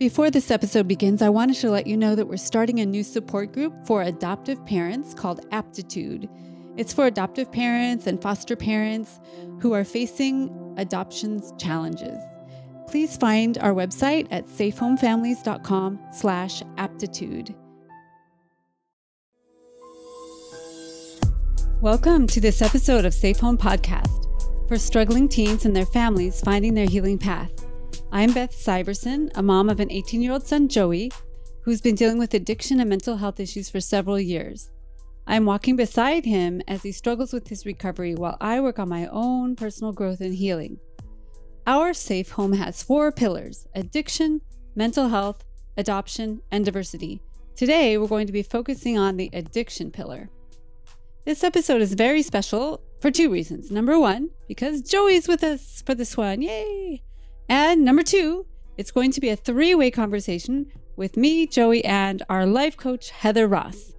Before this episode begins, I wanted to let you know that we're starting a new support group for adoptive parents called Aptitude. It's for adoptive parents and foster parents who are facing adoptions challenges. Please find our website at safehomefamilies.com slash aptitude. Welcome to this episode of Safe Home Podcast for struggling teens and their families finding their healing path. I'm Beth Syverson, a mom of an 18 year old son, Joey, who's been dealing with addiction and mental health issues for several years. I'm walking beside him as he struggles with his recovery while I work on my own personal growth and healing. Our safe home has four pillars addiction, mental health, adoption, and diversity. Today, we're going to be focusing on the addiction pillar. This episode is very special for two reasons. Number one, because Joey's with us for this one. Yay! And number two, it's going to be a three way conversation with me, Joey, and our life coach, Heather Ross.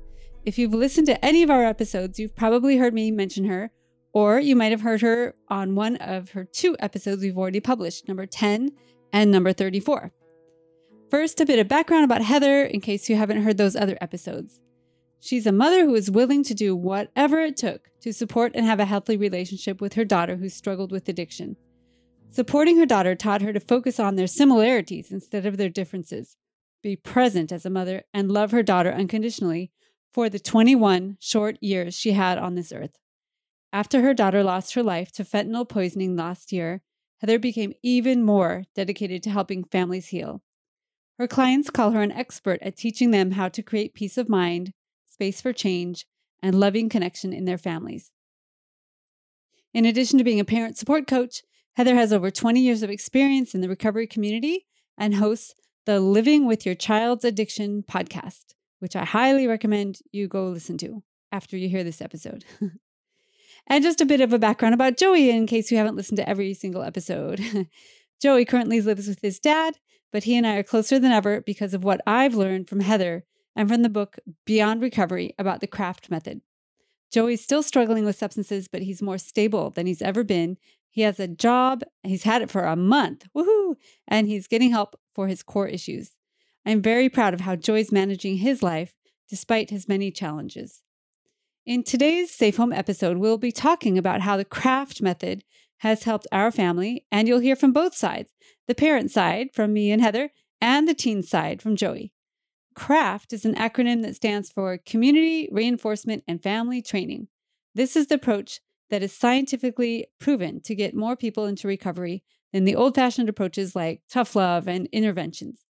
If you've listened to any of our episodes, you've probably heard me mention her, or you might have heard her on one of her two episodes we've already published, number 10 and number 34. First, a bit of background about Heather in case you haven't heard those other episodes. She's a mother who is willing to do whatever it took to support and have a healthy relationship with her daughter who struggled with addiction. Supporting her daughter taught her to focus on their similarities instead of their differences, be present as a mother, and love her daughter unconditionally for the 21 short years she had on this earth. After her daughter lost her life to fentanyl poisoning last year, Heather became even more dedicated to helping families heal. Her clients call her an expert at teaching them how to create peace of mind, space for change, and loving connection in their families. In addition to being a parent support coach, Heather has over 20 years of experience in the recovery community and hosts the Living with Your Child's Addiction podcast, which I highly recommend you go listen to after you hear this episode. and just a bit of a background about Joey in case you haven't listened to every single episode. Joey currently lives with his dad, but he and I are closer than ever because of what I've learned from Heather and from the book Beyond Recovery about the craft method. Joey's still struggling with substances, but he's more stable than he's ever been he has a job, he's had it for a month, woohoo, and he's getting help for his core issues. I'm very proud of how Joey's managing his life despite his many challenges. In today's Safe Home episode, we'll be talking about how the craft method has helped our family, and you'll hear from both sides the parent side from me and Heather, and the teen side from Joey. CRAFT is an acronym that stands for Community Reinforcement and Family Training. This is the approach that is scientifically proven to get more people into recovery than the old fashioned approaches like tough love and interventions.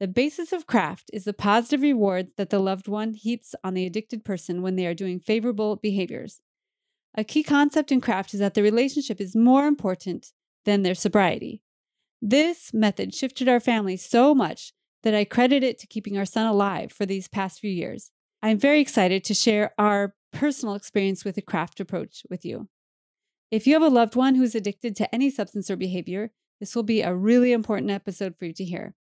The basis of craft is the positive rewards that the loved one heaps on the addicted person when they are doing favorable behaviors. A key concept in craft is that the relationship is more important than their sobriety. This method shifted our family so much that I credit it to keeping our son alive for these past few years. I'm very excited to share our personal experience with the craft approach with you. If you have a loved one who's addicted to any substance or behavior, this will be a really important episode for you to hear.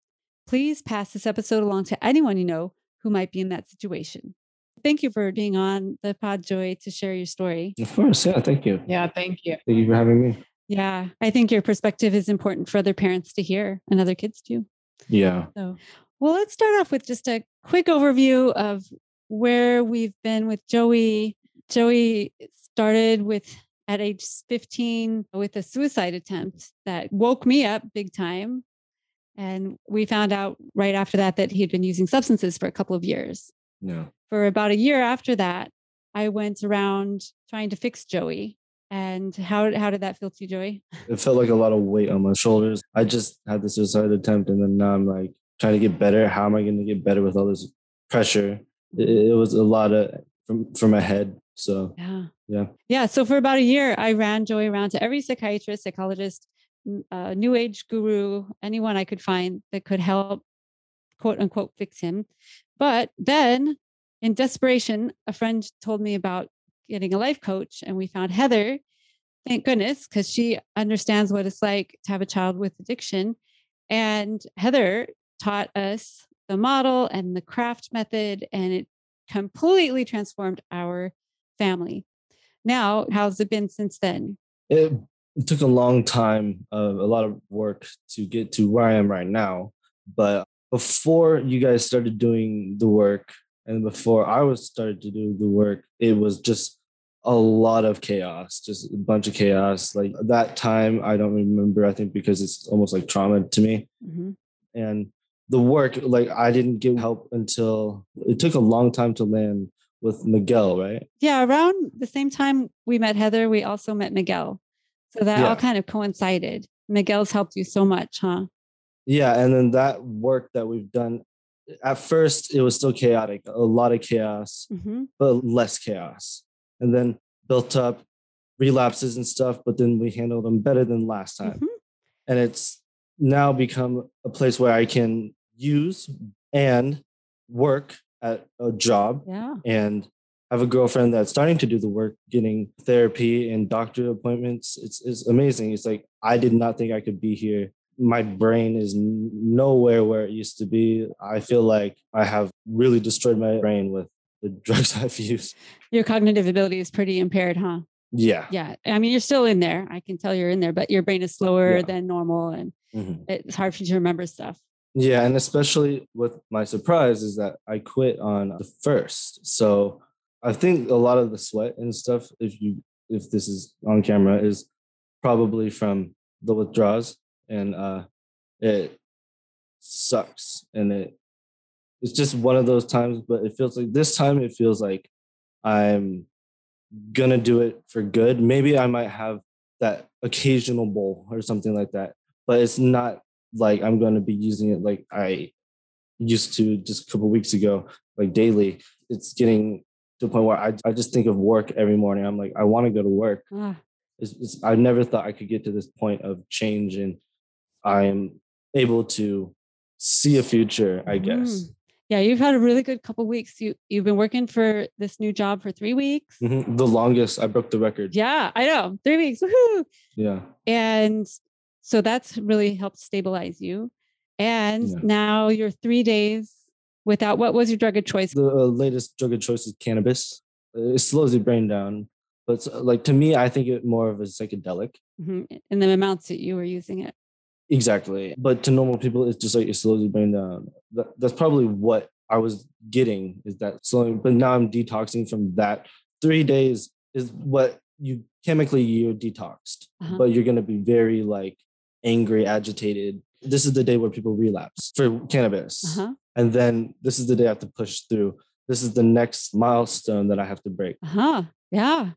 Please pass this episode along to anyone you know who might be in that situation. Thank you for being on the pod, Joey, to share your story. Of course. Yeah. Thank you. Yeah. Thank you. Thank you for having me. Yeah. I think your perspective is important for other parents to hear and other kids too. Yeah. So, well, let's start off with just a quick overview of where we've been with Joey. Joey started with at age 15 with a suicide attempt that woke me up big time. And we found out right after that that he had been using substances for a couple of years. Yeah. For about a year after that, I went around trying to fix Joey. And how how did that feel to you, Joey? It felt like a lot of weight on my shoulders. I just had the suicide attempt, and then now I'm like trying to get better. How am I going to get better with all this pressure? It, it was a lot of from from my head. So yeah, yeah, yeah. So for about a year, I ran Joey around to every psychiatrist, psychologist, uh, new age guru, anyone I could find that could help, quote unquote, fix him. But then, in desperation, a friend told me about getting a life coach, and we found Heather. Thank goodness, because she understands what it's like to have a child with addiction. And Heather taught us the model and the craft method, and it completely transformed our family. Now, how's it been since then? It, took a long time, uh, a lot of work to get to where I am right now. But before you guys started doing the work and before I was started to do the work, it was just a lot of chaos, just a bunch of chaos. Like that time, I don't remember. I think because it's almost like trauma to me. Mm-hmm. And the work, like I didn't get help until it took a long time to land with Miguel, right? Yeah, around the same time we met Heather, we also met Miguel. So that yeah. all kind of coincided. Miguel's helped you so much, huh? Yeah, and then that work that we've done at first it was still chaotic, a lot of chaos, mm-hmm. but less chaos. And then built up relapses and stuff, but then we handled them better than last time. Mm-hmm. And it's now become a place where I can use and work at a job yeah. and I have a girlfriend that's starting to do the work, getting therapy and doctor appointments. It's, it's amazing. It's like, I did not think I could be here. My brain is nowhere where it used to be. I feel like I have really destroyed my brain with the drugs I've used. Your cognitive ability is pretty impaired, huh? Yeah. Yeah. I mean, you're still in there. I can tell you're in there, but your brain is slower yeah. than normal and mm-hmm. it's hard for you to remember stuff. Yeah. And especially with my surprise is that I quit on the first. So I think a lot of the sweat and stuff, if you if this is on camera, is probably from the withdrawals, and uh, it sucks, and it it's just one of those times. But it feels like this time, it feels like I'm gonna do it for good. Maybe I might have that occasional bowl or something like that, but it's not like I'm gonna be using it like I used to just a couple weeks ago, like daily. It's getting to the point where I, I just think of work every morning. I'm like, I want to go to work. Ah. It's, it's, I never thought I could get to this point of change and I am able to see a future, I guess. Mm. Yeah, you've had a really good couple weeks. You you've been working for this new job for three weeks. Mm-hmm. The longest. I broke the record. Yeah, I know. Three weeks. Woohoo! Yeah. And so that's really helped stabilize you. And yeah. now you're three days without what was your drug of choice? The uh, latest drug of choice is cannabis. It slows your brain down, but like to me, I think it more of a psychedelic. Mm-hmm. In the amounts that you were using it. Exactly, but to normal people, it's just like it slows your brain down. That, that's probably what I was getting is that slowing. But now I'm detoxing from that. Three days is what you chemically you're detoxed, uh-huh. but you're gonna be very like angry, agitated. This is the day where people relapse for cannabis. Uh-huh and then this is the day I have to push through. This is the next milestone that I have to break. Uh-huh. Yeah.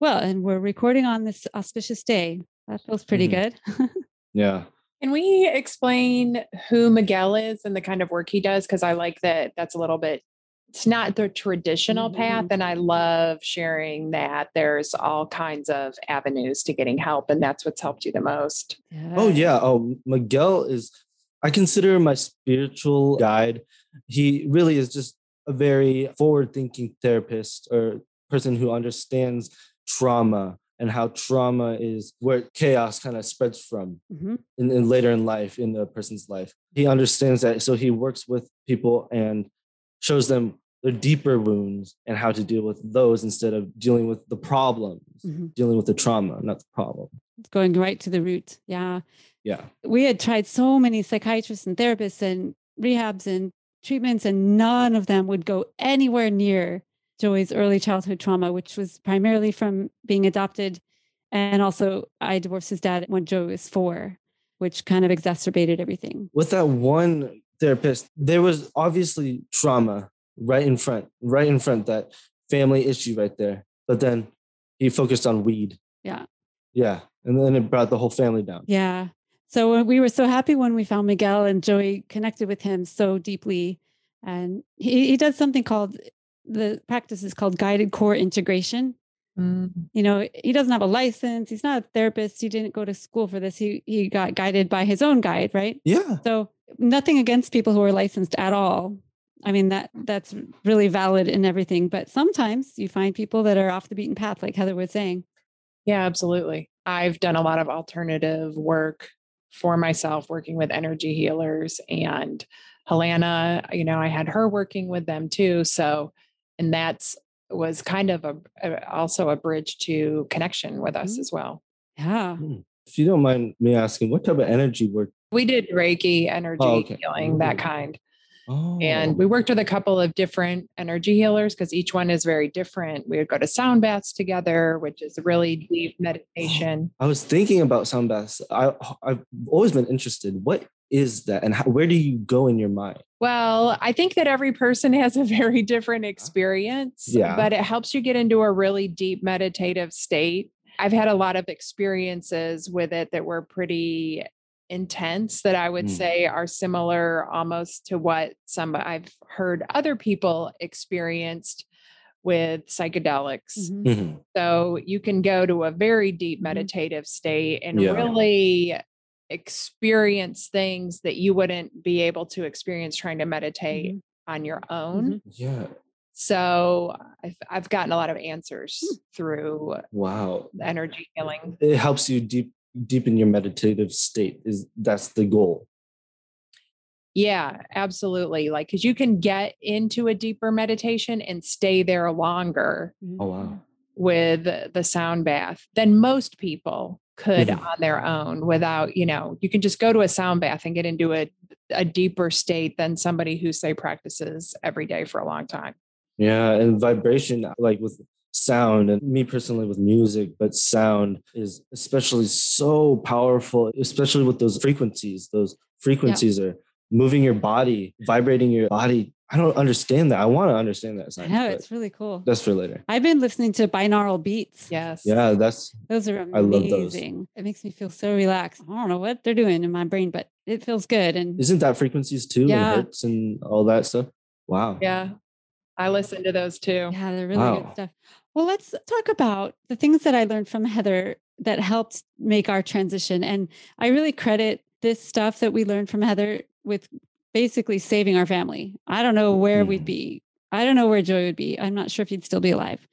Well, and we're recording on this auspicious day. That feels pretty mm-hmm. good. yeah. Can we explain who Miguel is and the kind of work he does? Because I like that that's a little bit, it's not the traditional mm-hmm. path. And I love sharing that there's all kinds of avenues to getting help. And that's what's helped you the most. Yeah. Oh, yeah. Oh, Miguel is I consider my spiritual guide. He really is just a very forward thinking therapist or person who understands trauma and how trauma is where chaos kind of spreads from mm-hmm. in, in, later in life in the person's life he understands that so he works with people and shows them their deeper wounds and how to deal with those instead of dealing with the problems mm-hmm. dealing with the trauma not the problem going right to the root yeah yeah. We had tried so many psychiatrists and therapists and rehabs and treatments, and none of them would go anywhere near Joey's early childhood trauma, which was primarily from being adopted. And also, I divorced his dad when Joey was four, which kind of exacerbated everything. With that one therapist, there was obviously trauma right in front, right in front, that family issue right there. But then he focused on weed. Yeah. Yeah. And then it brought the whole family down. Yeah. So uh, we were so happy when we found Miguel and Joey connected with him so deeply. And he, he does something called the practice is called guided core integration. Mm. You know, he doesn't have a license. He's not a therapist. He didn't go to school for this. He he got guided by his own guide, right? Yeah. So nothing against people who are licensed at all. I mean that that's really valid in everything. But sometimes you find people that are off the beaten path, like Heather was saying. Yeah, absolutely. I've done a lot of alternative work for myself working with energy healers and Helena, you know, I had her working with them too. So, and that's was kind of a, a also a bridge to connection with us mm-hmm. as well. Yeah. Hmm. If you don't mind me asking, what type of energy work We did Reiki, energy Oh, okay. healing, that kind. Oh. And we worked with a couple of different energy healers because each one is very different. We would go to sound baths together, which is a really deep meditation. I was thinking about sound baths. I I've always been interested. What is that, and how, where do you go in your mind? Well, I think that every person has a very different experience, Yeah. but it helps you get into a really deep meditative state. I've had a lot of experiences with it that were pretty intense that I would Mm. say are similar almost to what some I've heard other people experienced with psychedelics. Mhm. Mhm. So you can go to a very deep Mhm. meditative state and Yeah. really experience things that you wouldn't be able to experience trying to meditate Mhm. on your own. Mhm. Yeah. So I've, I've gotten a lot of answers through Wow. energy healing. It helps you deep deepen your meditative state. Is that's the goal? Yeah, absolutely. Like, because you can get into a deeper meditation and stay there longer Oh wow. with the sound bath than most people could Mhm. on their own without, you know, you can just go to a sound bath and get into a, a deeper state than somebody who say practices every day for a long time. Yeah, and vibration, like with sound, and me personally with music, but sound is especially so powerful, especially with those frequencies. Those frequencies are moving your body, vibrating your body. I don't understand that. I want to understand that. I science, know it's really cool. that's for later. I've been listening to binaural beats. Yes. Yeah, that's Those are I love those. amazing. It makes me feel so relaxed. I don't know what they're doing in my brain, but it feels good. And isn't that frequencies too, Yeah. and hertz and all that stuff. Wow. Yeah. I listen to those too. yeah, they're really Wow. good stuff. Well, let's talk about the things that I learned from Heather that helped make our transition. And I really credit this stuff that we learned from Heather with basically saving our family. I don't know where we'd Mhm. be. I don't know where Joey would be. I'm not sure if he'd still be alive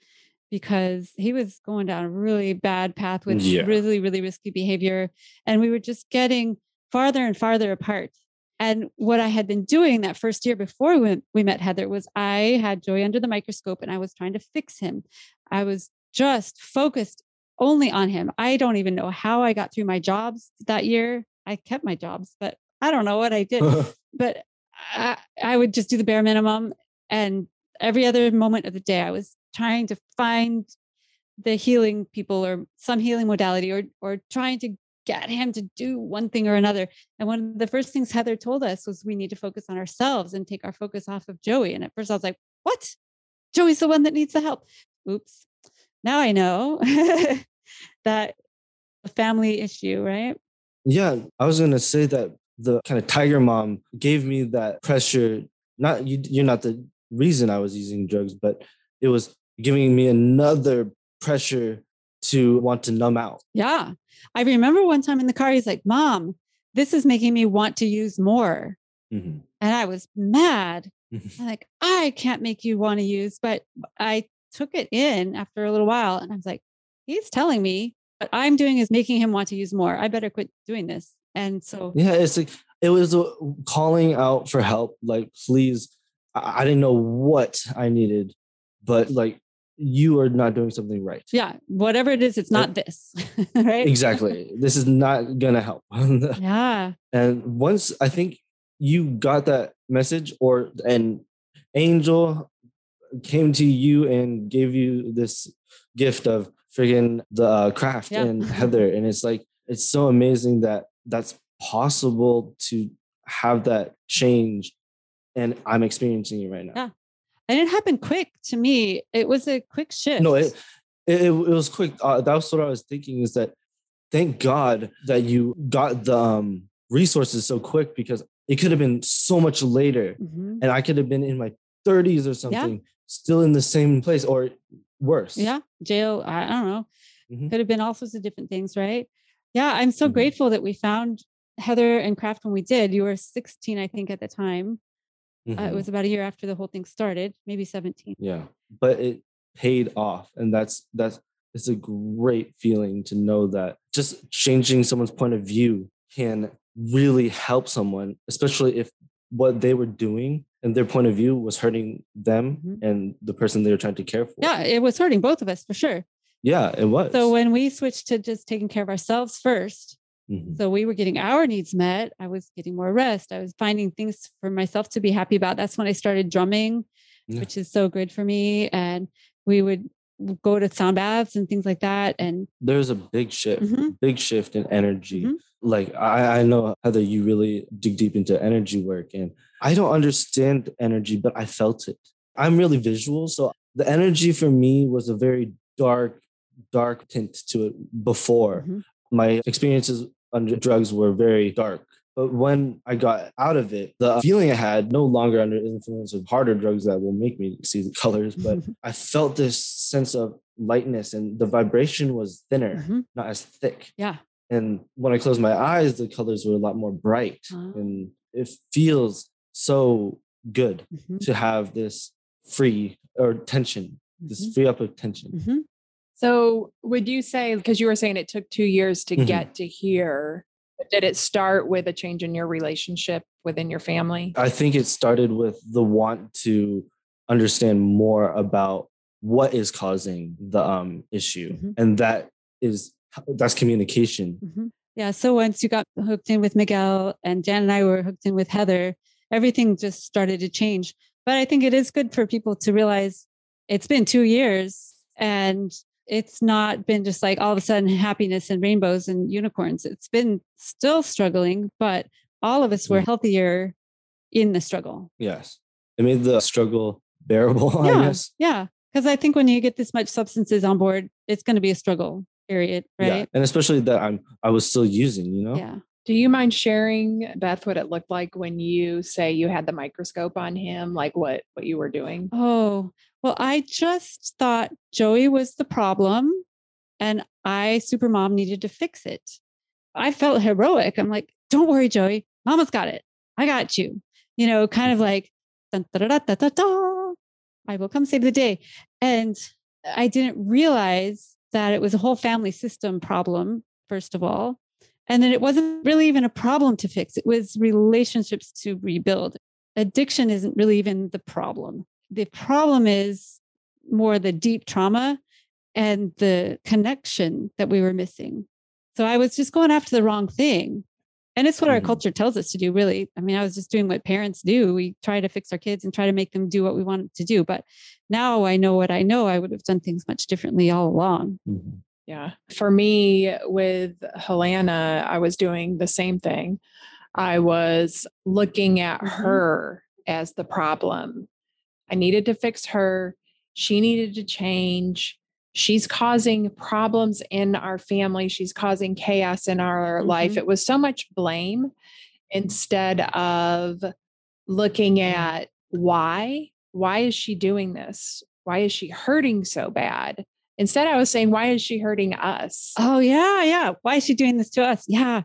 because he was going down a really bad path with Yeah. really, really risky behavior. And we were just getting farther and farther apart. And what I had been doing that first year before we, we met Heather was I had Joey under the microscope and I was trying to fix him. I was just focused only on him. I don't even know how I got through my jobs that year. I kept my jobs, but I don't know what I did. but I, I would just do the bare minimum. And every other moment of the day, I was trying to find the healing people or some healing modality or or trying to get him to do one thing or another. And one of the first things Heather told us was we need to focus on ourselves and take our focus off of Joey. And at first I was like, what? Joey's the one that needs the help. Oops. Now I know that a family issue, right? Yeah, I was gonna say that the kind of tiger mom gave me that pressure. Not you, you're not the reason I was using drugs, but it was giving me another pressure to want to numb out. Yeah. I remember one time in the car, he's like, Mom, this is making me want to use more. Mhm. And I was mad. Mhm. I'm like, I can't make you want to use, but I took it in after a little while and I was like, he's telling me what I'm doing is making him want to use more. I better quit doing this. And so, Yeah, it's like it was calling out for help. Like, please, I, I didn't know what I needed, but like you are not doing something right. yeah, whatever it is, it's not this. right. Exactly. this is not gonna help. Yeah. And once I think you got that message, or an angel came to you and gave you this gift of friggin' the uh, craft Yeah. and Heather, and it's like it's so amazing that that's possible to have that change, and I'm experiencing it right now. Yeah. And it happened quick to me. It was a quick shift. No, it it, it was quick. Uh, that's what I was thinking. Is that thank God that you got the um, resources so quick because it could have been so much later, Mhm. and I could have been in my 30s or something, still in the same place or worse. Yeah. Jail. I, don't know. Mhm. Could have been all sorts of different things, right? Yeah. I'm so Mhm. grateful that we found Heather and Craft when we did. You were 16, I think, at the time. Uh, Mhm. it was about a year after the whole thing started, maybe 17. yeah, but it paid off, and that's that's it's a great feeling to know that just changing someone's point of view can really help someone, especially if what they were doing and their point of view was hurting them Mhm. and the person they were trying to care for. Yeah, it was hurting both of us for sure. Yeah, it was. So when we switched to just taking care of ourselves first, Mhm. So we were getting our needs met. I was getting more rest. I was finding things for myself to be happy about. That's when I started drumming, Yeah. which is so good for me. And we would go to sound baths and things like that. And There's a big shift, Mhm. big shift in energy. Mhm. Like I, I know Heather, you really dig deep into energy work, and I don't understand energy, but I felt it. I'm really visual, so the energy for me was a very dark, dark tint to it before. Mhm. My experiences under drugs were very dark. But when I got out of it, the feeling I had no longer under influence of harder drugs that will make me see the colors, but I felt this sense of lightness and the vibration was thinner, Mhm. not as thick. yeah. And when I closed my eyes, the colors were a lot more bright. Ah. And it feels so good Mhm. to have this free or tension, this Mhm. free up of tension. So, would you say, because you were saying it took two years to Mhm. get to here, did it start with a change in your relationship within your family? I think it started with the want to understand more about what is causing the um, issue. Mhm. And that is that's communication. Mhm. Yeah. So once you got hooked in with Miguel and Jan and I were hooked in with Heather, everything just started to change. But I think it is good for people to realize it's been two years and it's not been just like all of a sudden happiness and rainbows and unicorns. It's been still struggling, but all of us were Mm. healthier in the struggle. Yes. It made the struggle bearable, I Yeah. guess. Yeah. Because I think when you get this much substances on board, it's going to be a struggle, period. Right. Yeah. Right. And especially that I'm I was still using, you know? Yeah. Do you mind sharing, Beth, what it looked like when you say you had the microscope on him, like what what you were doing? Oh, well, I just thought Joey was the problem and I, Supermom, needed to fix it. I felt heroic. I'm like, don't worry, Joey. Mama's got it. I got you. You know, kind of like, I will come save the day. And I didn't realize that it was a whole family system problem, first of all. And then it wasn't really even a problem to fix, it was relationships to rebuild. Addiction isn't really even the problem the problem is more the deep trauma and the connection that we were missing. So I was just going after the wrong thing. And it's what our Mhm. culture tells us to do, really. I mean, I was just doing what parents do. We try to fix our kids and try to make them do what we want them to do. But now I know what I know. I would have done things much differently all along. Mhm. Yeah. For me, with Helena, I was doing the same thing. I was looking at Mhm. her as the problem. I needed to fix her. She needed to change. She's causing problems in our family. She's causing chaos in our life. Mhm. It was so much blame instead of looking at why. Why is she doing this? Why is she hurting so bad? Instead, I was saying, why is she hurting us? Oh, yeah. Yeah. Why is she doing this to us? Yeah.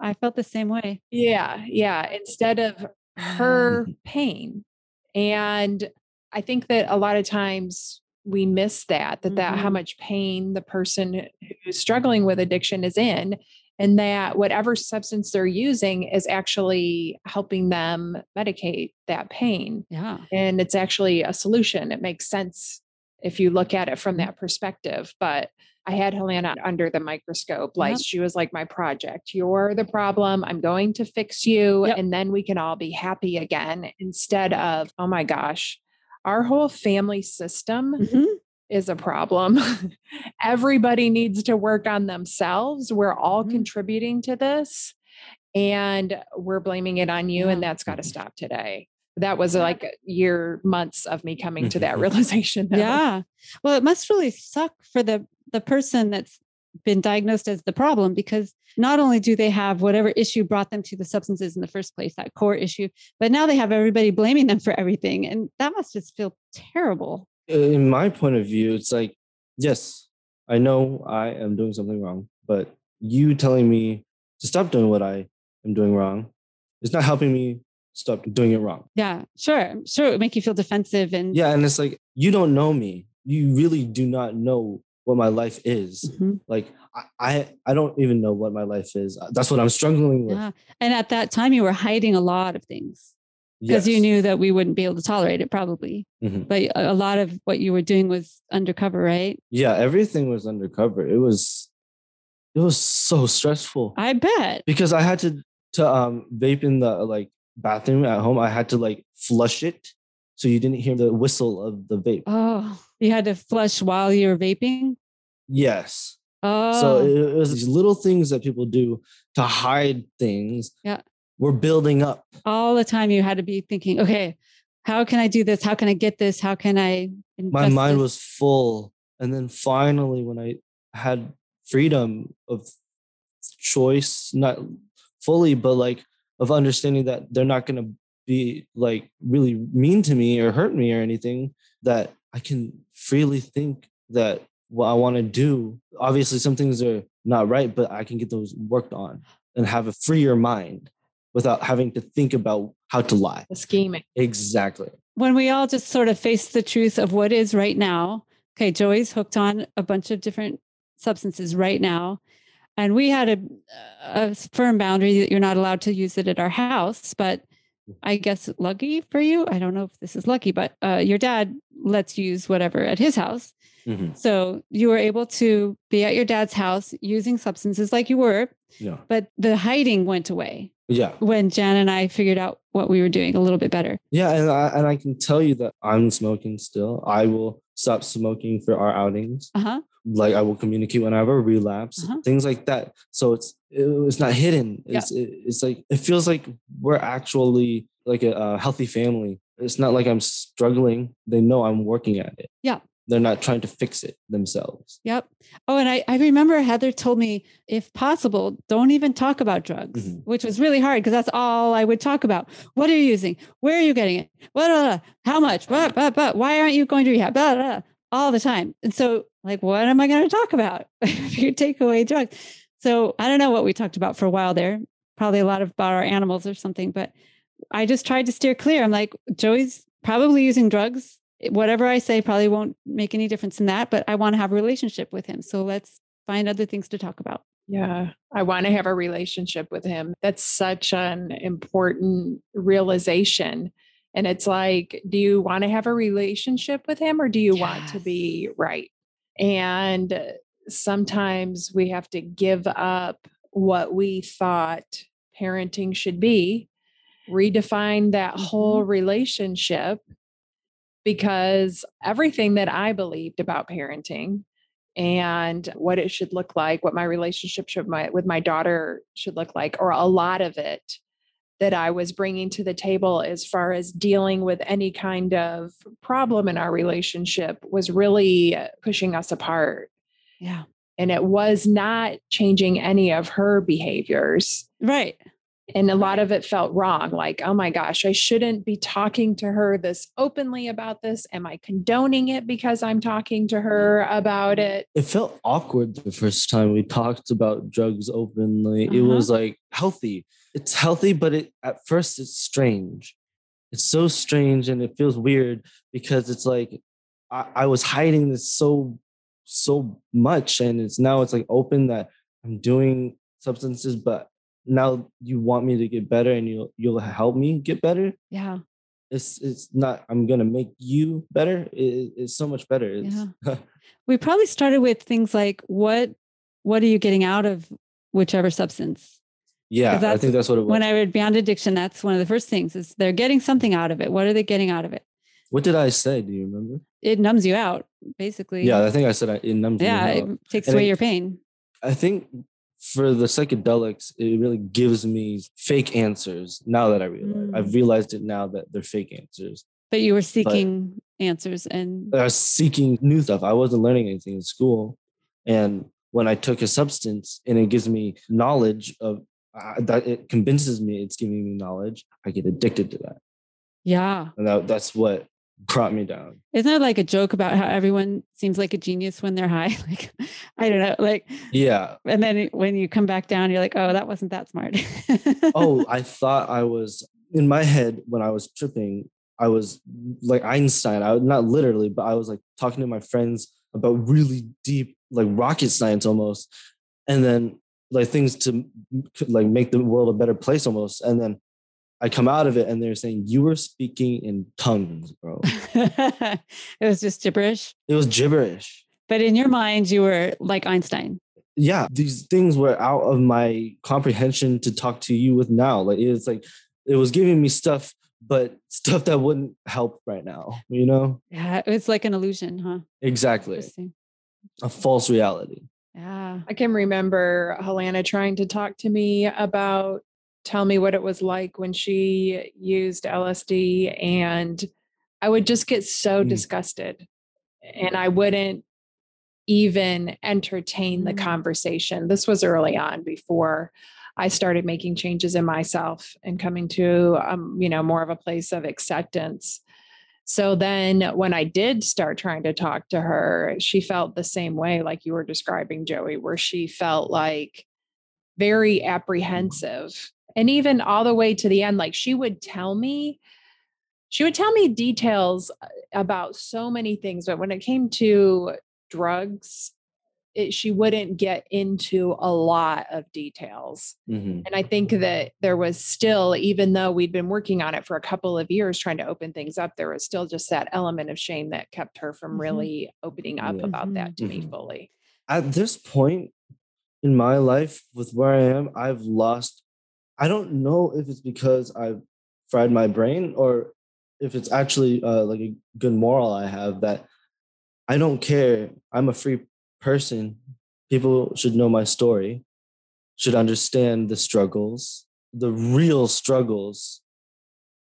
I felt the same way. Yeah, yeah. Instead of her pain. And I think that a lot of times we miss that, that, that how Mhm. much pain the person who's struggling with addiction is in, and that whatever substance they're using is actually helping them medicate that pain. Yeah. And it's actually a solution. It makes sense if you look at it from that perspective. But I had Helena under the microscope. Like Yep. she was like my project. You're the problem. I'm going to fix you. Yep. And then we can all be happy again instead of, oh my gosh, our whole family system Mhm. is a problem. Everybody needs to work on themselves. We're all Mhm. contributing to this and we're blaming it on you. And that's got to stop today. That was like year, months of me coming to that Mhm. realization. though. Yeah. Well, it must really suck for the the person that's been diagnosed as the problem because not only do they have whatever issue brought them to the substances in the first place, that core issue, but now they have everybody blaming them for everything. And that must just feel terrible. In my point of view, it's like, yes, I know I am doing something wrong, but you telling me to stop doing what I am doing wrong is not helping me stop doing it wrong. Yeah, sure. Sure. It would make you feel defensive and Yeah. And it's like, you don't know me. You really do not know what my life is. Mhm. Like I, I, I don't even know what my life is. That's what I'm struggling with. Yeah. And at that time you were hiding a lot of things because you knew that we wouldn't be able to tolerate it probably. Mhm. But a a lot of what you were doing was undercover, right? Yeah, everything was undercover. It was It was so stressful I bet. because I had to to um vape in the like bathroom at home. I had to like flush it so you didn't hear the whistle of the vape. Oh, you had to flush while you were vaping. Yes. Oh, So it, it was these little things that people do to hide things. Yeah. We're building up. all the time you had to be thinking, okay, how can I do this? How can I get this? How can I? My mind this? was full. And then finally, when I had freedom of choice, not fully, but like of understanding that they're not going to be like really mean to me or hurt me or anything, that I can freely think that what I want to do. Obviously, some things are not right, but I can get those worked on and have a freer mind without having to think about how to lie. The scheming. Exactly. when we all just sort of face the truth of what is right now. Okay, Joey's hooked on a bunch of different substances right now. And we had a, a firm boundary that you're not allowed to use it at our house. But I guess lucky for you, I don't know if this is lucky, but uh, your dad lets you use whatever at his house. Mhm. So you were able to be at your dad's house using substances like you were, Yeah. but the hiding went away Yeah. when Jan and I figured out what we were doing a little bit better. Yeah, and I and I can tell you that I'm smoking still. I will stop smoking for our outings. Uh huh. Like I will communicate when I have a relapse, Uh-huh. things like that. So it's it, it's not hidden. Yeah. It's it, it's like it feels like we're actually like a, a healthy family. It's not like I'm struggling. They know I'm working at it. Yeah. They're not trying to fix it themselves. Yep. Oh, and I, I remember Heather told me, if possible, don't even talk about drugs, Mhm. which was really hard because that's all I would talk about. What are you using? Where are you getting it? What? blah, blah, how much? Blah, blah, blah. Why aren't you going to rehab? Blah, blah, blah, all the time. And so, like, what am I going to talk about if you take away drugs? So I don't know what we talked about for a while there. Probably a lot about our animals or something. But I just tried to steer clear. I'm like, Joey's probably using drugs. Whatever I say probably won't make any difference in that, but I want to have a relationship with him. So let's find other things to talk about. Yeah. I want to have a relationship with him. That's such an important realization. And it's like, do you want to have a relationship with him or do you want to be right? And sometimes we have to give up what we thought parenting should be, redefine that whole mm-hmm. relationship because everything that I believed about parenting and what it should look like, what my relationship should my with my daughter should look like, or a lot of it that I was bringing to the table as far as dealing with any kind of problem in our relationship was really pushing us apart. Yeah. And it was not changing any of her behaviors. Right. And a lot of it felt wrong. Like, oh my gosh, I shouldn't be talking to her this openly about this. Am I condoning it because I'm talking to her about it? It felt awkward the first time we talked about drugs openly. It Uh-huh. was like healthy. It's healthy, but it at first it's strange. It's so strange and it feels weird because it's like I, I was hiding this so so much and it's now it's like open that I'm doing substances, but now you want me to get better and you'll you'll help me get better. Yeah. It's it's not I'm gonna make you better. It- it's so much better. It's, We probably started with things like what what are you getting out of whichever substance? yeah, I think that's what it was. When I read Beyond Addiction, that's one of the first things is they're getting something out of it. What are they getting out of it? What did I say? Do you remember? It numbs you out, basically. Yeah, I think I said it numbs you out. yeah, it takes And away it- your pain. I think for the psychedelics, it really gives me fake answers. Now that I realize, Mm. I've realized it now that they're fake answers. But you were seeking answers and I was seeking new stuff. I wasn't learning anything in school, and when I took a substance and it gives me knowledge of uh, that, it convinces me it's giving me knowledge. I get addicted to that, yeah. and that, that's what brought me down. Isn't it like a joke about how everyone seems like a genius when they're high? Like, I don't know. Like, Yeah, and then when you come back down, you're like, oh, that wasn't that smart. oh, I thought I was in my head when I was tripping. I was like Einstein. I was not literally, but I was like talking to my friends about really deep, like rocket science almost, and then like things to like make the world a better place almost. And then I come out of it, and they're saying you were speaking in tongues, bro. it was just gibberish. It was gibberish. But in your mind, you were like Einstein. yeah, these things were out of my comprehension to talk to you with now. Like it's like it was giving me stuff, but stuff that wouldn't help right now, you know? Yeah, it's like an illusion, huh? Exactly. A false reality. Yeah. I can remember Helena trying to talk to me about tell me what it was like when she used LSD and I would just get so Mm. disgusted and I wouldn't even entertain the Mm. conversation. This was early on before I started making changes in myself and coming to um, you know, more of a place of acceptance. So then when I did start trying to talk to her, she felt the same way like you were describing Joey where she felt like very apprehensive and even all the way to the end like she would tell me she would tell me details uh, about so many things but when it came to drugs it, she wouldn't get into a lot of details Mhm. and I think that there was still, even though we'd been working on it for a couple of years trying to open things up, there was still just that element of shame that kept her from Mhm. really opening up Yeah. about that to me Mhm. fully. At this point in my life, with where I am, I've lost. I don't know if it's because I've fried my brain or if it's actually uh, like a good moral I have that I don't care. I'm a free person. People should know my story, should understand the struggles, the real struggles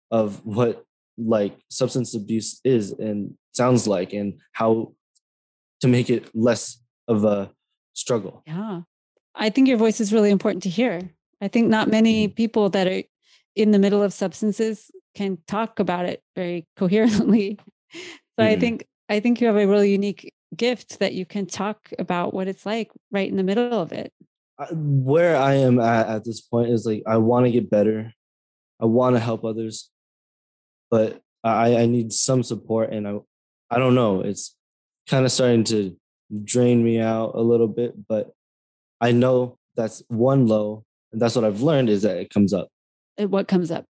of what like substance abuse is and sounds like, and how to make it less of a struggle. Yeah. I think your voice is really important to hear. I think not many Mm-hmm. people that are in the middle of substances can talk about it very coherently. So I Mhm. think I think you have a really unique gift that you can talk about what it's like right in the middle of it. Where I am at at this point is like I want to get better. I want to help others, but I I need some support, and I I don't know. It's kind of starting to drain me out a little bit, but I know that's one low, and that's what I've learned is that it comes up. Uh, What comes up?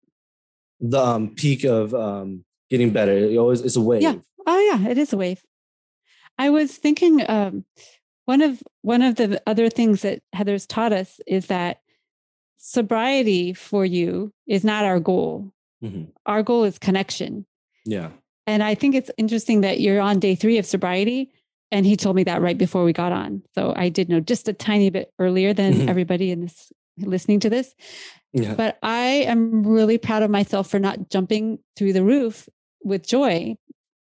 The um, peak of um, getting better. It always it's a wave. Yeah. Oh yeah, it is a wave. I was thinking um, one of one of the other things that Heather's taught us is that sobriety for you is not our goal. Mhm. Our goal is connection. Yeah. And I think it's interesting that you're on day three of sobriety. And he told me that right before we got on. So I did know just a tiny bit earlier than Mhm. everybody in this listening to this. Yeah. But I am really proud of myself for not jumping through the roof with joy.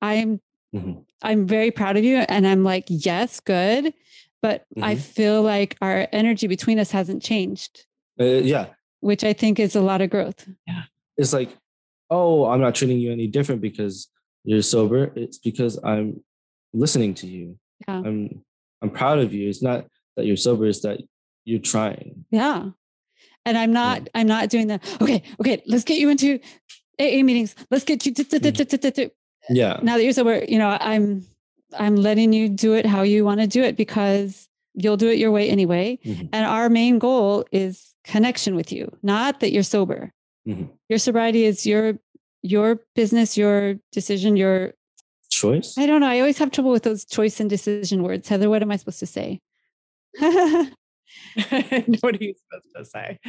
I'm Mhm. I'm very proud of you. And I'm like, yes, good. But I Mhm. feel like our energy between us hasn't changed, Uh, yeah. which I think is a lot of growth. Yeah. It's like, oh, I'm not treating you any different because you're sober. It's because I'm listening to you. Yeah. I'm I'm proud of you. It's not that you're sober, it's that you're trying. Yeah. And I'm not, I'm not doing the, okay, okay, let's get you into AA meetings. Let's get you. Mm. Yeah. Now that you're sober, you know, I'm, I'm letting you do it how you want to do it because you'll do it your way anyway. Mhm. And our main goal is connection with you, not that you're sober. Mhm. Your sobriety is your, your business, your decision, your, Choice? I don't know. I always have trouble with those choice and decision words. Heather, what am I supposed to say? what are you supposed to say?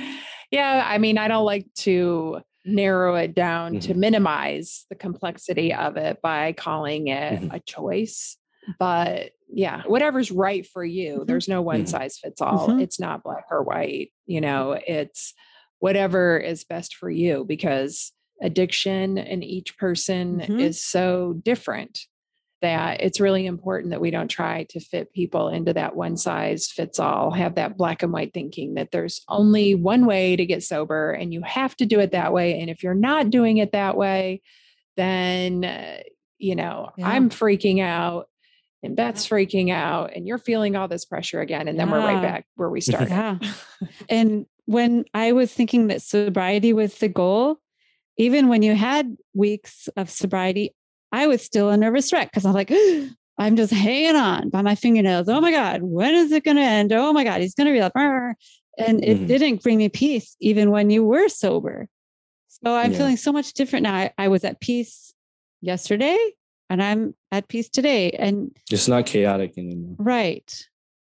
Yeah, I mean, I don't like to narrow it down to Mhm. minimize the complexity of it by calling it Mhm. a choice. But yeah, whatever's right for you. Mhm. There's no one Mhm. size fits all. Mhm. It's not black or white. You know, it's whatever is best for you because addiction in each person is so different that it's really important that we don't try to fit people into that one size fits all, have that black and white thinking that there's only one way to get sober and you have to do it that way. And if you're not doing it that way, then, uh, you know, Yeah. I'm freaking out and Beth's freaking out and you're feeling all this pressure again. And then we're right back where we started. Yeah. And when I was thinking that sobriety was the goal, even when you had weeks of sobriety, I was still a nervous wreck because I'm like, I'm just hanging on by my fingernails. Oh my God, when is it going to end? Oh my God, he's going to be like, "Arr." and it Mhm. didn't bring me peace even when you were sober. So I'm Yeah. feeling so much different now. I, I was at peace yesterday and I'm at peace today. And It's not chaotic anymore. right.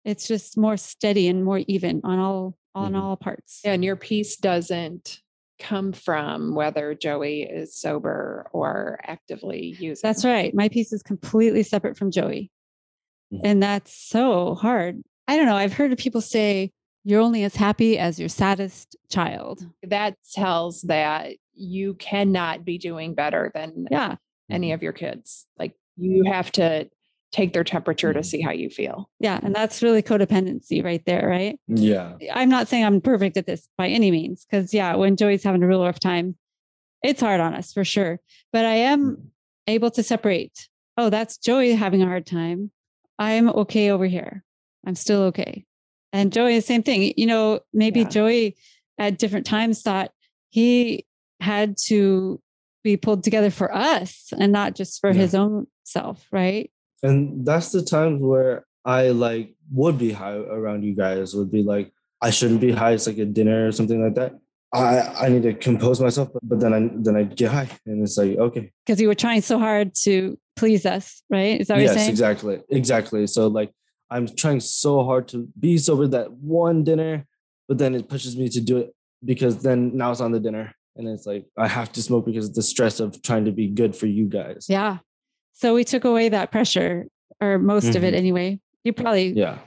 It's just more steady and more even on all on Mhm. all parts. Yeah, And your peace doesn't come from whether Joey is sober or actively using. That's right. My peace is completely separate from Joey. Mhm. And that's so hard. I don't know. I've heard of people say you're only as happy as your saddest child. That tells that you cannot be doing better than Yeah. any of your kids. Like you have to take their temperature to Mhm. see how you feel. Yeah. And that's really codependency right there, right? Yeah. I'm not saying I'm perfect at this by any means, because yeah, when Joey's having a real rough time, it's hard on us for sure. But I am able to separate. Oh, that's Joey having a hard time. I'm okay over here. I'm still okay. And Joey, the same thing. You know, maybe Yeah. Joey at different times thought he had to be pulled together for us and not just for Yeah. his own self, right? And that's the times where I like would be high around you guys, would be like, I shouldn't be high. It's like a dinner or something like that. I, I need to compose myself, but, but then I then I get high. And it's like, okay. Because you were trying so hard to please us, right? Is that what you're yes, saying? exactly. Exactly. So like I'm trying so hard to be sober that one dinner, but then it pushes me to do it because then now it's on the dinner. And it's like I have to smoke because of the stress of trying to be good for you guys. Yeah. So we took away that pressure, or most of it Mhm. anyway. You probably, Yeah.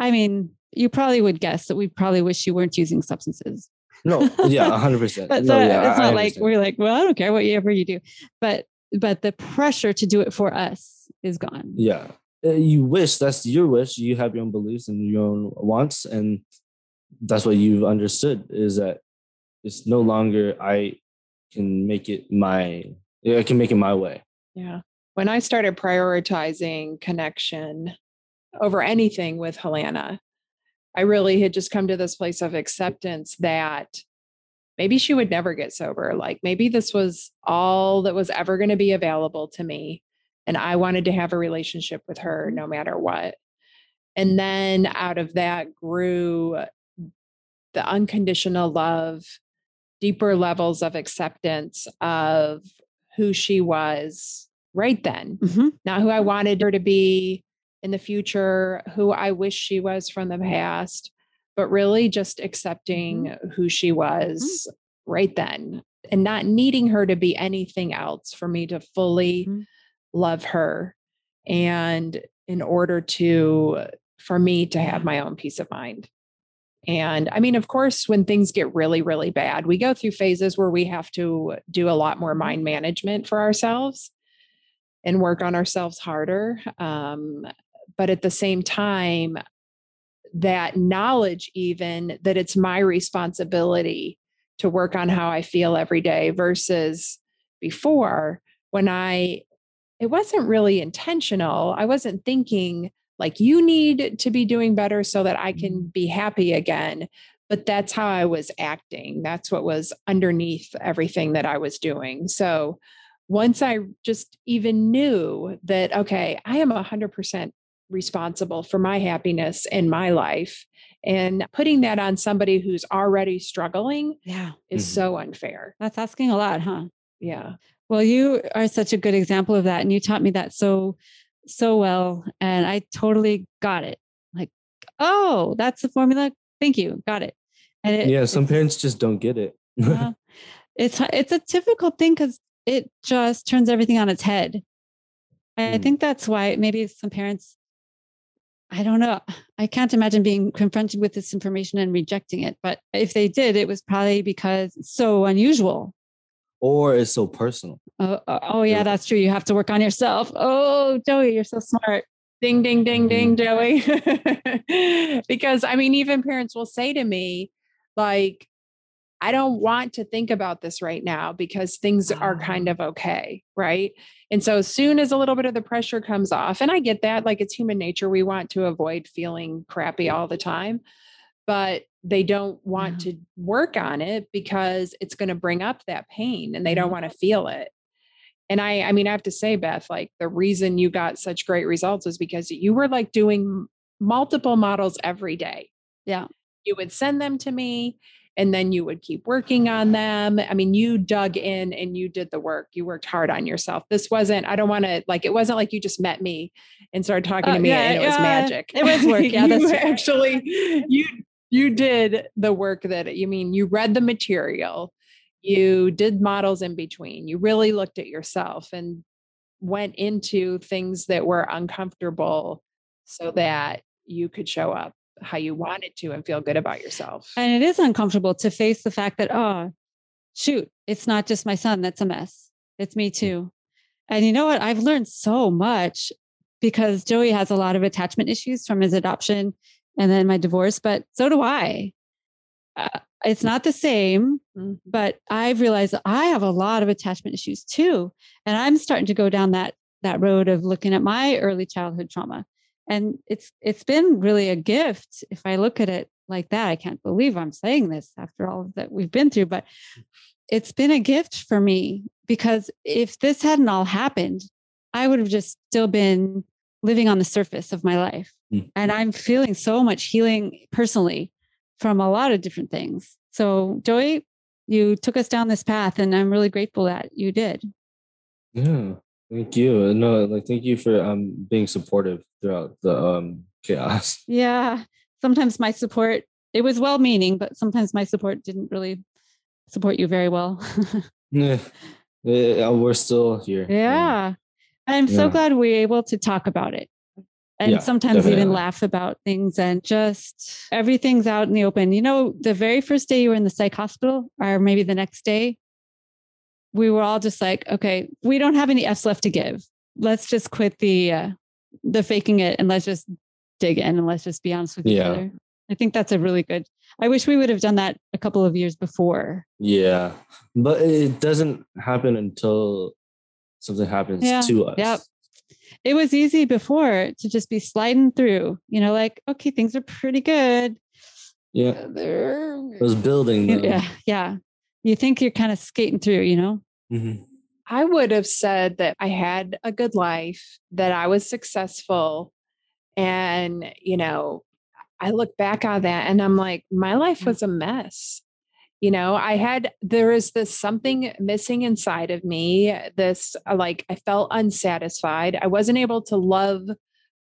I mean, you probably would guess that we probably wish you weren't using substances. No, yeah, hundred percent. But No, so yeah, it's I not like understand. we're like, well, I don't care whatever you do. But but the pressure to do it for us is gone. yeah Uh, you wish that's your wish you have your own beliefs and your own wants and that's what you've understood is that it's no longer i can make it my i can make it my way Yeah. When I started prioritizing connection over anything with Helena, I really had just come to this place of acceptance that maybe she would never get sober. Like maybe this was all that was ever going to be available to me. And I wanted to have a relationship with her no matter what. And then out of that grew the unconditional love, deeper levels of acceptance of who she was right then, Mhm. not who I wanted her to be in the future, who I wish she was from the past, but really just accepting who she was right then and not needing her to be anything else for me to fully Mhm. love her and in order to for me to have my own peace of mind. And I mean, of course, when things get really, really bad, we go through phases where we have to do a lot more mind management for ourselves and work on ourselves harder. Um, but at the same time, that knowledge, even that it's my responsibility to work on how I feel every day versus before when I, it wasn't really intentional. I wasn't thinking like you need to be doing better so that I can be happy again. But that's how I was acting. That's what was underneath everything that I was doing. So once I just even knew that, okay, I am 100% responsible for my happiness in my life, and putting that on somebody who's already struggling Yeah. is Mhm. so unfair. That's asking a lot, huh? Yeah. Well, you are such a good example of that. And you taught me that so, so well. And I totally got it. Like, oh, that's the formula. Thank you. Got it. And it, yeah some parents just don't get it yeah. it's it's a difficult thing because it just turns everything on its head. And I Mm. think that's why maybe some parents, I don't know. I can't imagine being confronted with this information and rejecting it. But if they did, it was probably because it's so unusual. or it's so personal Oh, oh, oh, yeah, Yeah. that's true. You have to work on yourself. Oh, Joey, you're so smart. Ding, ding, ding, ding, Joey. because I mean, even parents will say to me, like, I don't want to think about this right now because things are kind Ah. of okay. Right. And so, as soon as a little bit of the pressure comes off, and I get that, like, it's human nature. We want to avoid feeling crappy all the time, but they don't want to work on it because it's going to bring up that pain and they don't Mhm. want to feel it. And I, I mean, I have to say, Beth, like the reason you got such great results is because you were like doing multiple models every day. Yeah. You would send them to me and then you would keep working on them. I mean, you dug in and you did the work. You worked hard on yourself. This wasn't, I don't want to like, it wasn't like you just met me and started talking uh, to me yeah, and it was uh, magic. It was work. Yeah, that's actually, you, you did the work that you mean, you read the material, you did models in between, you really looked at yourself and went into things that were uncomfortable so that you could show up how you wanted to and feel good about yourself. And it is uncomfortable to face the fact that, oh, shoot, it's not just my son that's a mess. It's me too. And you know what? I've learned so much because Joey has a lot of attachment issues from his adoption and then my divorce, but so do I. Uh, it's not the same, mm-hmm. but I've realized I have a lot of attachment issues too. And I'm starting to go down that that road of looking at my early childhood trauma and it's it's been really a gift if i look at it like that. I can't believe i'm saying this after all that we've been through but it's been a gift for me because if this hadn't all happened i would have just still been living on the surface of my life. Mm-hmm. and i'm feeling so much healing personally from a lot of different things. So joey you took us down this path and i'm really grateful that you did. Yeah Thank you. No, like thank you for um being supportive throughout the um chaos. Yeah. Sometimes my support it was well meaning, but sometimes my support didn't really support you very well. yeah. yeah. We're still here. Yeah. I'm yeah. so glad we are able to talk about it. And yeah, sometimes definitely. even laugh about things and just everything's out in the open. You know, the very first day you were in the psych hospital, or maybe the next day, we were all just like, okay, we don't have any F's left to give. Let's just quit the uh, the faking it and let's just dig in and let's just be honest with each other. I think that's a really good. I wish we would have done that a couple of years before. Yeah, but it doesn't happen until something happens yeah. to us. Yep. It was easy before to just be sliding through, you know, like, okay, things are pretty good. Yeah. It was building. Though. Yeah. Yeah. You think you're kind of skating through, you know? Mm-hmm. I would have said that I had a good life, that I was successful. And, you know, I look back on that and I'm like, my life mm. was a mess. You know, I had, there is this something missing inside of me. This, uh, like, I felt unsatisfied. I wasn't able to love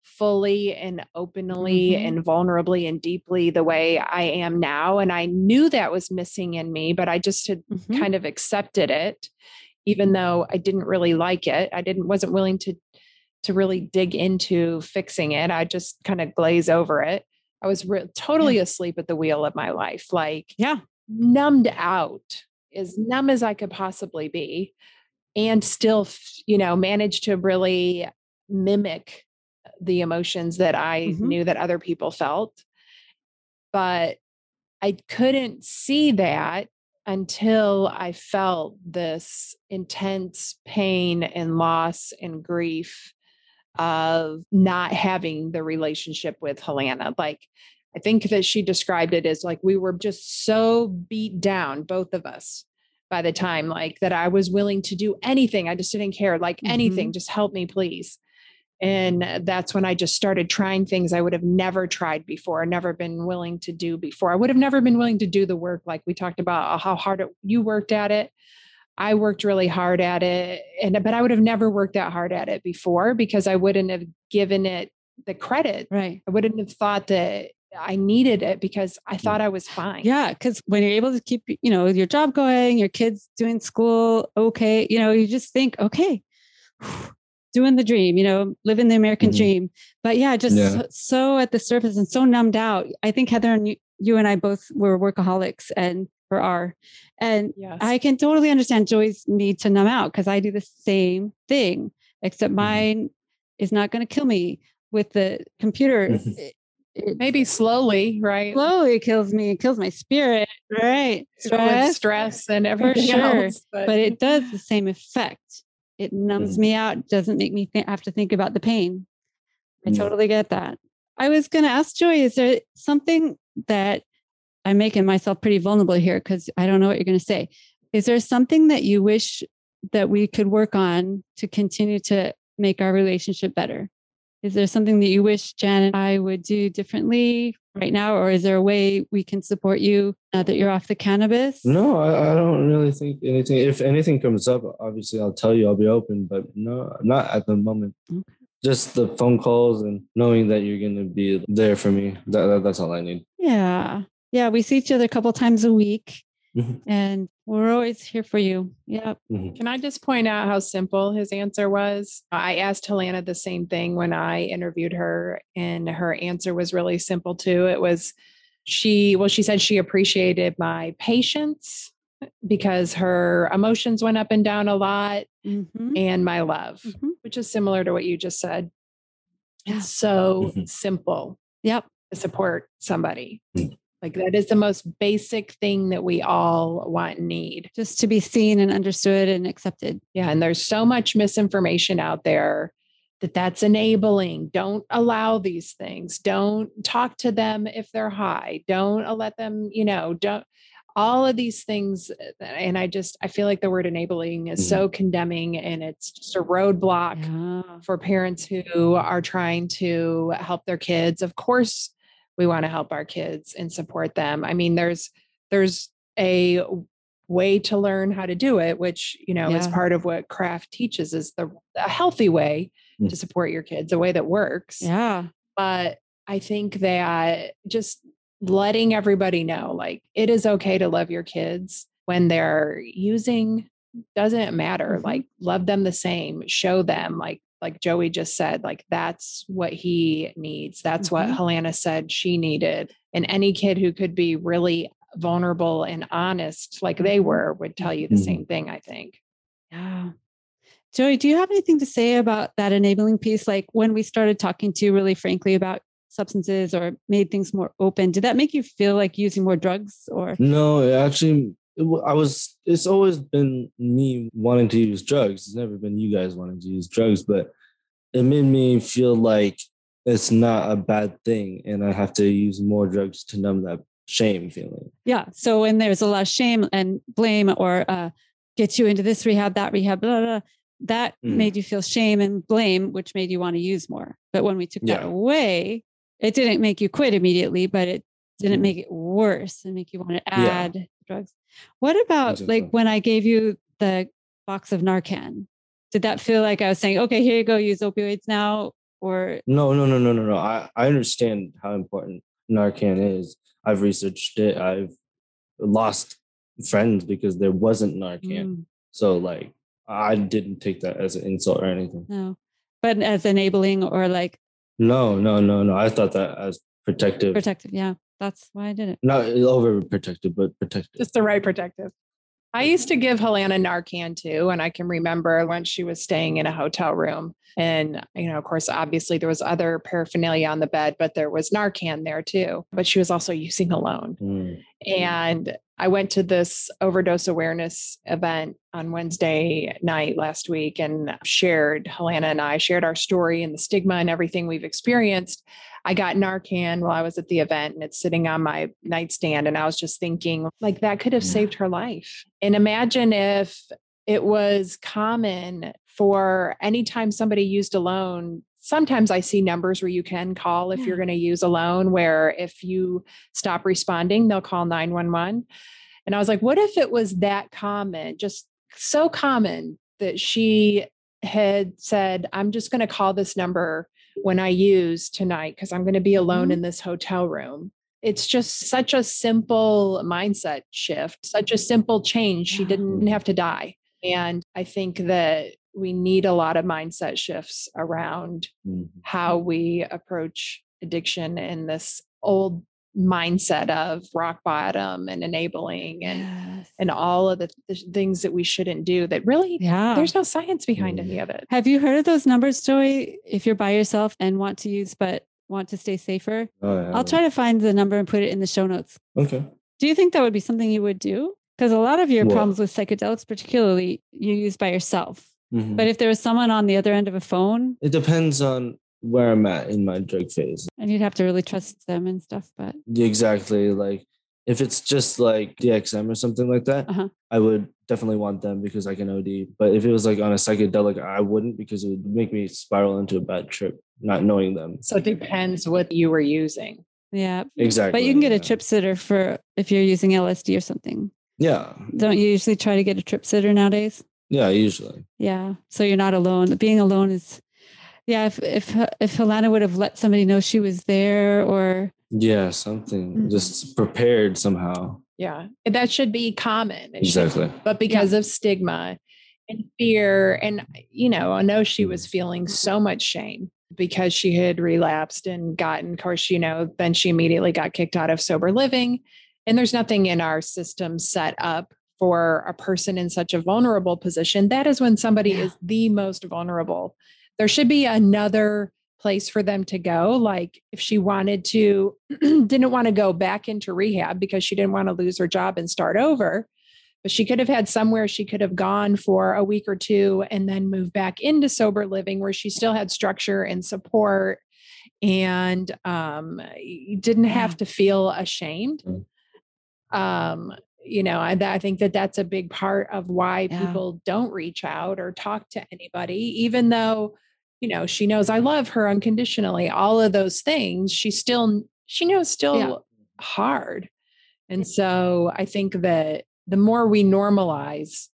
fully and openly mm-hmm. and vulnerably and deeply the way I am now. And I knew that was missing in me, but I just had mm-hmm. kind of accepted it, even though I didn't really like it. I didn't wasn't willing to to really dig into fixing it. I just kind of glaze over it. I was re- totally yeah. asleep at the wheel of my life, like yeah, numbed out, as numb as I could possibly be, and still, you know, managed to really mimic the emotions that I mm-hmm. knew that other people felt. But I couldn't see that until I felt this intense pain and loss and grief of not having the relationship with Helena. Like, I think that she described it as like we were just so beat down, both of us, by the time, like that I was willing to do anything. I just didn't care, like mm-hmm. anything, just help me, please. And that's when I just started trying things I would have never tried before, never been willing to do before. I would have never been willing to do the work like we talked about uh, how hard it, you worked at it. I worked really hard at it and but I would have never worked that hard at it before because I wouldn't have given it the credit. Right. I wouldn't have thought that I needed it because I thought I was fine. Yeah, because when you're able to keep, you know, your job going, your kids doing school okay, you know, you just think, okay, doing the dream, you know, living the American mm-hmm. dream. But yeah, just yeah. So, so, at the surface and so numbed out. I think Heather and you, you and I both were workaholics and or are. And yes. I can totally understand Joey's need to numb out because I do the same thing, except mm-hmm. mine is not going to kill me with the computer. It, it, Maybe slowly, right? Slowly kills me, it kills my spirit, right? Stress, stress and everything sure. else. But. but it does the same effect. It numbs mm. me out, doesn't make me th- have to think about the pain. I totally get that. I was going to ask Joey, is there something that I'm making myself pretty vulnerable here because I don't know what you're going to say. Is there something that you wish that we could work on to continue to make our relationship better? Is there something that you wish Jan and I would do differently right now? Or is there a way we can support you now that you're off the cannabis? No, I, I don't really think anything. If anything comes up, obviously I'll tell you. I'll be open, but no, not at the moment. Okay. Just the phone calls and knowing that you're going to be there for me. That, that, that's all I need. Yeah. Yeah. We see each other a couple times a week Mhm. and we're always here for you. Yep. Can I just point out how simple his answer was? I asked Helena the same thing when I interviewed her, and her answer was really simple too. It was she, well, she said she appreciated my patience because her emotions went up and down a lot Mhm. and my love, Mhm. which is similar to what you just said. Yeah. It's so Mhm. simple Yep. to support somebody. Like that is the most basic thing that we all want and need. Just to be seen and understood and accepted. Yeah, and there's so much misinformation out there that that's enabling. Don't allow these things. Don't talk to them if they're high. Don't let them, you know, don't all of these things and I just I feel like the word enabling is mm-hmm. so condemning and it's just a roadblock Yeah. for parents who are trying to help their kids. Of course, we want to help our kids and support them. I mean, there's there's a way to learn how to do it, which you know is part of what CRAFT teaches is the a healthy way Mm. to support your kids, a way that works. Yeah. But I think that just letting everybody know, like it is okay to love your kids when they're using doesn't matter Mhm. like love them the same show them like like joey just said like that's what he needs that's what Mhm. helena said she needed and any kid who could be really vulnerable and honest like they were would tell you the Mhm. same thing i think Yeah. Joey, do you have anything to say about that enabling piece? Like when we started talking to you really frankly about substances or made things more open, did that make you feel like using more drugs or? No, it actually, it wa- I was. It's always been me wanting to use drugs. It's never been you guys wanting to use drugs, but it made me feel like it's not a bad thing, and I have to use more drugs to numb that shame feeling. Yeah. So when there's a lot of shame and blame or uh, get you into this rehab, that rehab, blah, blah, blah, that Mhm. made you feel shame and blame, which made you want to use more. But when we took that away, it didn't make you quit immediately, but it didn't Mhm. make it worse and make you want to Yeah. add drugs. What about like when I gave you the box of Narcan? Did that feel like I was saying, okay, here you go, use opioids now? Or No, no, no, no, no, no. I, I understand how important Narcan is. I've researched it. I've lost friends because there wasn't Narcan. Mm, So like I didn't take that as an insult or anything. no, but as enabling or like No, no, no, no. I thought that as protective. protective. Yeah. That's why I did it. Not overprotective, but protective. just the right protective i used to give helena narcan too and i can remember when she was staying in a hotel room and you know of course obviously there was other paraphernalia on the bed but there was narcan there too but she was also using alone Mm. And I went to this overdose awareness event on Wednesday night last week and shared, Helena and I shared our story and the stigma and everything we've experienced. I got Narcan while I was at the event and it's sitting on my nightstand. And I was just thinking, like, that could have Yeah. saved her life. And imagine if it was common for anytime somebody used alone. Sometimes I see numbers where you can call if you're going to use a loan, where if you stop responding, they'll call 911. And I was like, what if it was that common, just so common that she had said, I'm just going to call this number when I use tonight because I'm going to be alone Mhm. in this hotel room. It's just such a simple mindset shift, such a simple change. She didn't have to die. And I think that we need a lot of mindset shifts around Mhm. how we approach addiction in this old mindset of rock bottom and enabling and Yes. and all of the, the things that we shouldn't do that really yeah. there's no science behind Mm. any of it Have you heard of those numbers, Joey? If you're by yourself and want to use but want to stay safer, Oh, yeah, I'll try to find the number and put it in the show notes. Okay. Do you think that would be something you would do? Because a lot of your What? problems with psychedelics, particularly, you use by yourself. Mhm. But if there was someone on the other end of a phone, it depends on where I'm at in my drug phase. and you'd have to really trust them and stuff. But Exactly. Like If it's just like DXM or something like that, Uh-huh. I would definitely want them because I can OD. But if it was like on a psychedelic, I wouldn't because it would make me spiral into a bad trip, not knowing them. So it depends what you were using. Yeah. Exactly. But you can get a yeah. trip sitter for if you're using LSD or something. Yeah. Don't you usually try to get a trip sitter nowadays? Yeah, usually. Yeah. So you're not alone. Being alone is, yeah. If if if Helena would have let somebody know she was there, or Yeah, something Mhm. just prepared somehow. Yeah. And that should be common. It should- Exactly. but because of stigma and fear, and, you know, I know she was feeling so much shame because she had relapsed and gotten, of course, you know, then she immediately got kicked out of sober living. And there's nothing in our system set up for a person in such a vulnerable position. That is when somebody Yeah. is the most vulnerable. There should be another place for them to go. Like if she wanted to, didn't want to go back into rehab because she didn't want to lose her job and start over, but she could have had somewhere she could have gone for a week or two and then move back into sober living where she still had structure and support and um, didn't have to feel ashamed. Mm. Um, you know, I, I think that that's a big part of why Yeah. people don't reach out or talk to anybody, even though, you know, she knows I love her unconditionally, all of those things, she still, she knows still Yeah. hard. And so I think that the more we normalize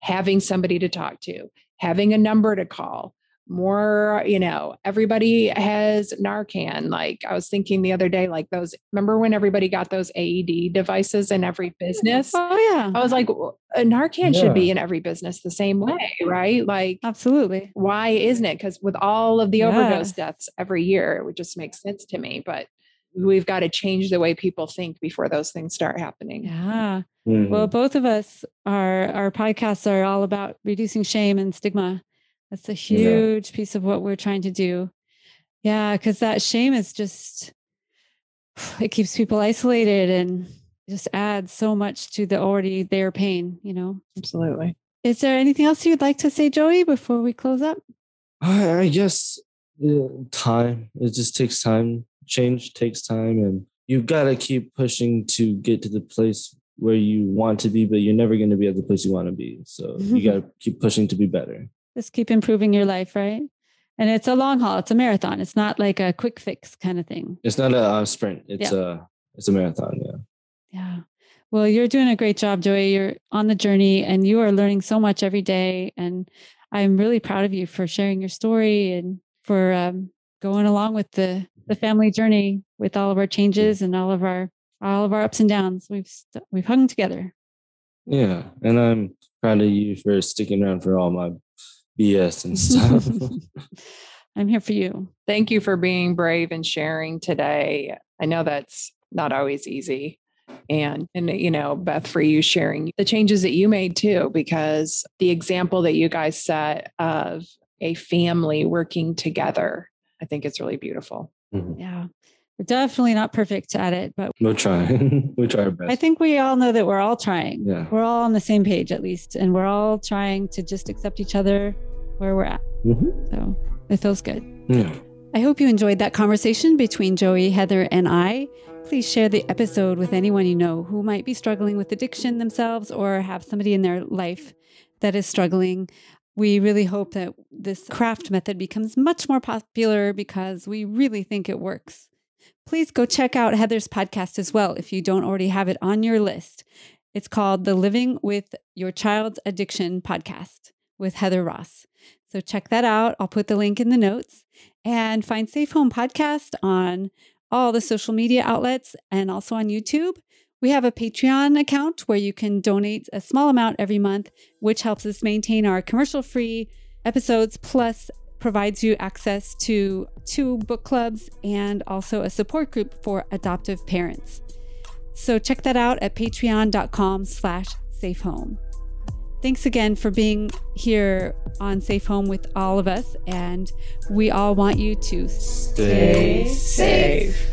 having somebody to talk to, having a number to call, more, you know, everybody has Narcan. Like I was thinking the other day, like those, remember when everybody got those AED devices in every business? oh yeah, I was like, "Well, a Narcan should be in every business the same way, right? Like, absolutely. why isn't it? Because with all of the overdose Yes. deaths every year, it would just make sense to me. But we've got to change the way people think before those things start happening. Yeah. Mhm. Well, both of us, our our podcasts are all about reducing shame and stigma. That's a huge piece of what we're trying to do. Yeah, because that shame is just it keeps people isolated and just adds so much to the already their pain. You know. Absolutely. Is there anything else you'd like to say, Joey, before we close up? I, guess yeah, time. It just takes time. Change takes time, and you've gotta keep pushing to get to the place where you want to be, but you're never going to be at the place you want to be. So you gotta keep pushing to be better. Just keep improving your life, right? And it's a long haul. It's a marathon. It's not like a quick fix kind of thing. It's not a uh, sprint. It's a it's a marathon. Yeah. Yeah. Well, you're doing a great job, Joey. You're on the journey and you are learning so much every day. And I'm really proud of you for sharing your story and for um, going along with the, the family journey with all of our changes and all of our all of our ups and downs. We've st- we've hung together. Yeah, and I'm proud of you for sticking around for all my BS and stuff. I'm here for you. Thank you for being brave and sharing today. I know that's not always easy. And and you know, Beth, for you sharing the changes that you made too, because the example that you guys set of a family working together, I think it's really beautiful. Mhm. Yeah. Definitely not perfect at it, but We'll try. we try our best. I think we all know that we're all trying. Yeah. We're all on the same page at least, and we're all trying to just accept each other where we're at. Mhm. So it feels good. Yeah. I hope you enjoyed that conversation between Joey, Heather, and I. Please share the episode with anyone you know who might be struggling with addiction themselves or have somebody in their life that is struggling. We really hope that this CRAFT method becomes much more popular because we really think it works. Please go check out Heather's podcast as well if you don't already have it on your list. It's called the Living with Your Child's Addiction podcast with Heather Ross. So check that out. I'll put the link in the notes and find Safe Home Podcast on all the social media outlets and also on YouTube. We have a Patreon account where you can donate a small amount every month, which helps us maintain our commercial free episodes, plus provides you access to two book clubs and also a support group for adoptive parents. So check that out at patreon.com slash safe home. Thanks again for being here on Safe Home with all of us. And we all want you to Stay safe.